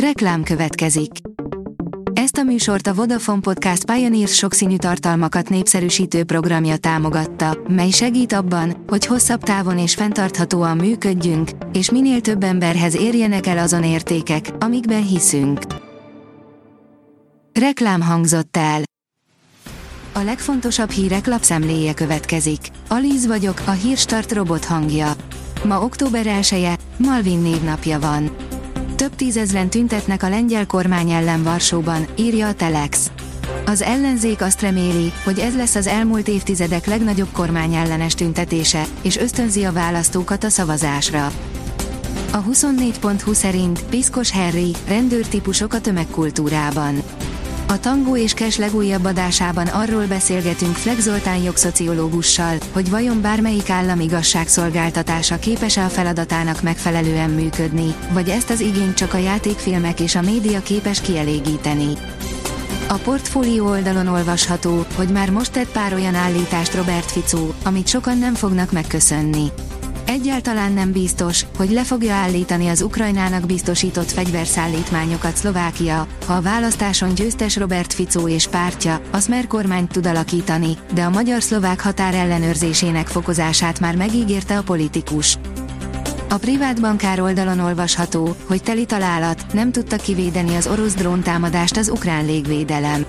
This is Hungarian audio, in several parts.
Reklám következik. Ezt a műsort a Vodafone Podcast Pioneers sokszínű tartalmakat népszerűsítő programja támogatta, mely segít abban, hogy hosszabb távon és fenntarthatóan működjünk, és minél több emberhez érjenek el azon értékek, amikben hiszünk. Reklám hangzott el. A legfontosabb hírek lapszemléje következik. Alíz vagyok, a hírstart robot hangja. Ma október 1 -e, Malvin névnapja van. Több tízezren tüntetnek a lengyel kormány ellen Varsóban, írja a Telex. Az ellenzék azt reméli, hogy ez lesz az elmúlt évtizedek legnagyobb kormányellenes tüntetése, és ösztönzi a választókat a szavazásra. A 24.20 szerint Piszkos Harry, rendőrtípusok a tömegkultúrában. A Tangó és Kes legújabb adásában arról beszélgetünk Flex Zoltán jogszociológussal, hogy vajon bármelyik állam igazságszolgáltatása képes-e a feladatának megfelelően működni, vagy ezt az igényt csak a játékfilmek és a média képes kielégíteni. A portfólió oldalon olvasható, hogy már most tett pár olyan állítást Robert Ficó, amit sokan nem fognak megköszönni. Egyáltalán nem biztos, hogy le fogja állítani az Ukrajnának biztosított fegyverszállítmányokat Szlovákia, ha a választáson győztes Robert Ficó és pártja, a Smer kormányt tud alakítani, de a magyar-szlovák határ ellenőrzésének fokozását már megígérte a politikus. A privát bankár oldalon olvasható, hogy teli találat, nem tudta kivédeni az orosz dróntámadást az ukrán légvédelem.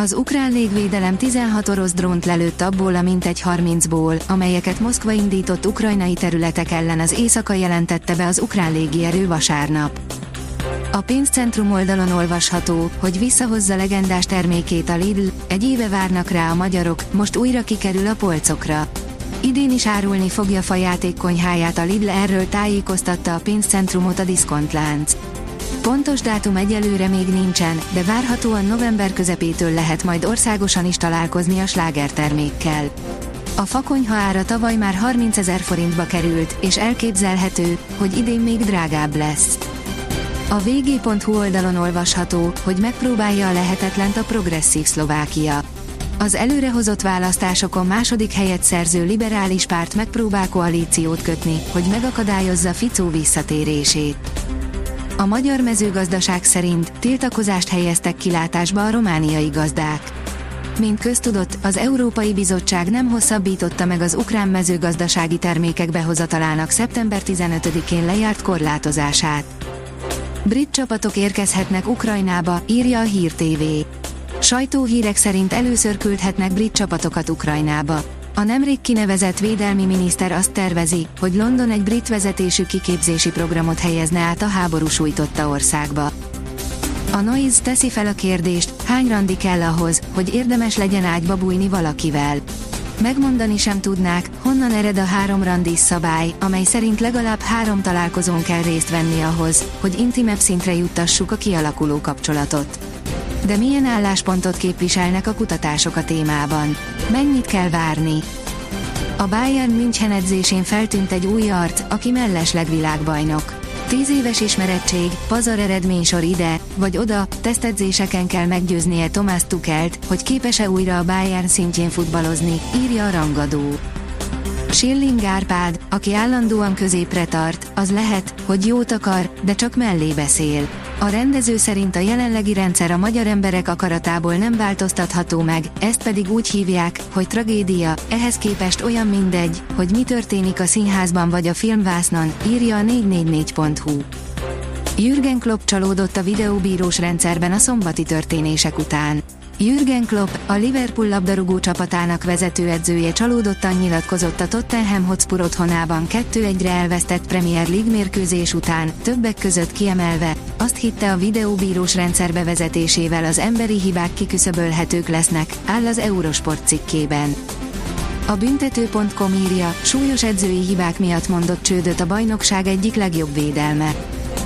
Az ukrán légvédelem 16 orosz drónt lelőtt abból a mintegy 30-ból, amelyeket Moszkva indított ukrajnai területek ellen az éjszaka jelentette be az ukrán légierő vasárnap. A pénzcentrum oldalon olvasható, hogy visszahozza legendás termékét a Lidl, egy éve várnak rá a magyarok, most újra kikerül a polcokra. Idén is árulni fogja fajáték konyháját a Lidl erről tájékoztatta a pénzcentrumot a diszkontlánc. Pontos dátum egyelőre még nincsen, de várhatóan november közepétől lehet majd országosan is találkozni a slágertermékkel. A fakonyha ára tavaly már 30 ezer forintba került, és elképzelhető, hogy idén még drágább lesz. A vg.hu oldalon olvasható, hogy megpróbálja a lehetetlent a progresszív Szlovákia. Az előrehozott választásokon második helyet szerző liberális párt megpróbál koalíciót kötni, hogy megakadályozza Ficó visszatérését. A magyar mezőgazdaság szerint tiltakozást helyeztek kilátásba a romániai gazdák. Mint köztudott, az Európai Bizottság nem hosszabbította meg az ukrán mezőgazdasági termékek behozatalának szeptember 15-én lejárt korlátozását. Brit csapatok érkezhetnek Ukrajnába, írja a Hír TV. Sajtóhírek szerint először küldhetnek brit csapatokat Ukrajnába. A nemrég kinevezett védelmi miniszter azt tervezi, hogy London egy brit vezetésű kiképzési programot helyezne át a háború sújtotta országba. A Noise teszi fel a kérdést, hány randi kell ahhoz, hogy érdemes legyen ágyba bújni valakivel. Megmondani sem tudnák, honnan ered a három randis szabály, amely szerint legalább három találkozón kell részt venni ahhoz, hogy intimebb szintre juttassuk a kialakuló kapcsolatot. De milyen álláspontot képviselnek a kutatások a témában? Mennyit kell várni? A Bayern München edzésén feltűnt egy új arc, aki mellesleg világbajnok. Tíz éves ismerettség, pazar eredménysor ide, vagy oda, tesztedzéseken kell meggyőznie Tomás Tukelt, hogy képes-e újra a Bayern szintjén futballozni, írja a rangadó. Schilling Árpád, aki állandóan középre tart, az lehet, hogy jót akar, de csak mellé beszél. A rendező szerint a jelenlegi rendszer a magyar emberek akaratából nem változtatható meg, ezt pedig úgy hívják, hogy tragédia, ehhez képest olyan mindegy, hogy mi történik a színházban vagy a filmvásznon, írja a 444.hu. Jürgen Klopp csalódott a videóbírós rendszerben a szombati történések után. Jürgen Klopp, a Liverpool labdarúgó csapatának vezetőedzője csalódottan nyilatkozott a Tottenham Hotspur otthonában 2-1-re elvesztett Premier League mérkőzés után, többek között kiemelve, azt hitte a videóbírós rendszer bevezetésével az emberi hibák kiküszöbölhetők lesznek, áll az Eurosport cikkében. A büntető.com írja, súlyos edzői hibák miatt mondott csődöt a bajnokság egyik legjobb védelme.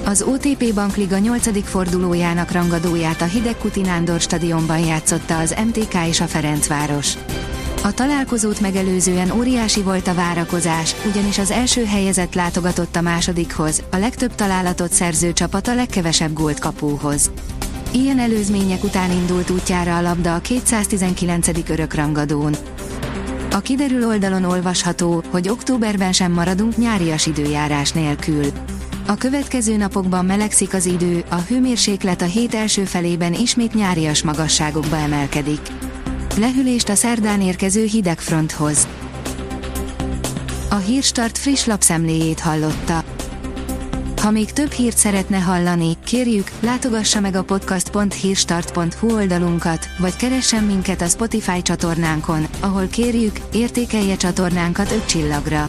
Az OTP Bankliga 8. fordulójának rangadóját a Hidegkuti Nándor stadionban játszotta az MTK és a Ferencváros. A találkozót megelőzően óriási volt a várakozás, ugyanis az első helyezett látogatott a másodikhoz, a legtöbb találatot szerző csapat a legkevesebb gólt kapóhoz. Ilyen előzmények után indult útjára a labda a 219. örökrangadón. A kiderül oldalon olvasható, hogy októberben sem maradunk nyárias időjárás nélkül. A következő napokban melegszik az idő, a hőmérséklet a hét első felében ismét nyárias magasságokba emelkedik. Lehűlést a szerdán érkező hidegfronthoz. A Hírstart friss lapszemléjét hallotta. Ha még több hírt szeretne hallani, kérjük, látogassa meg a podcast.hírstart.hu oldalunkat, vagy keressen minket a Spotify csatornánkon, ahol kérjük, értékelje csatornánkat 5 csillagra.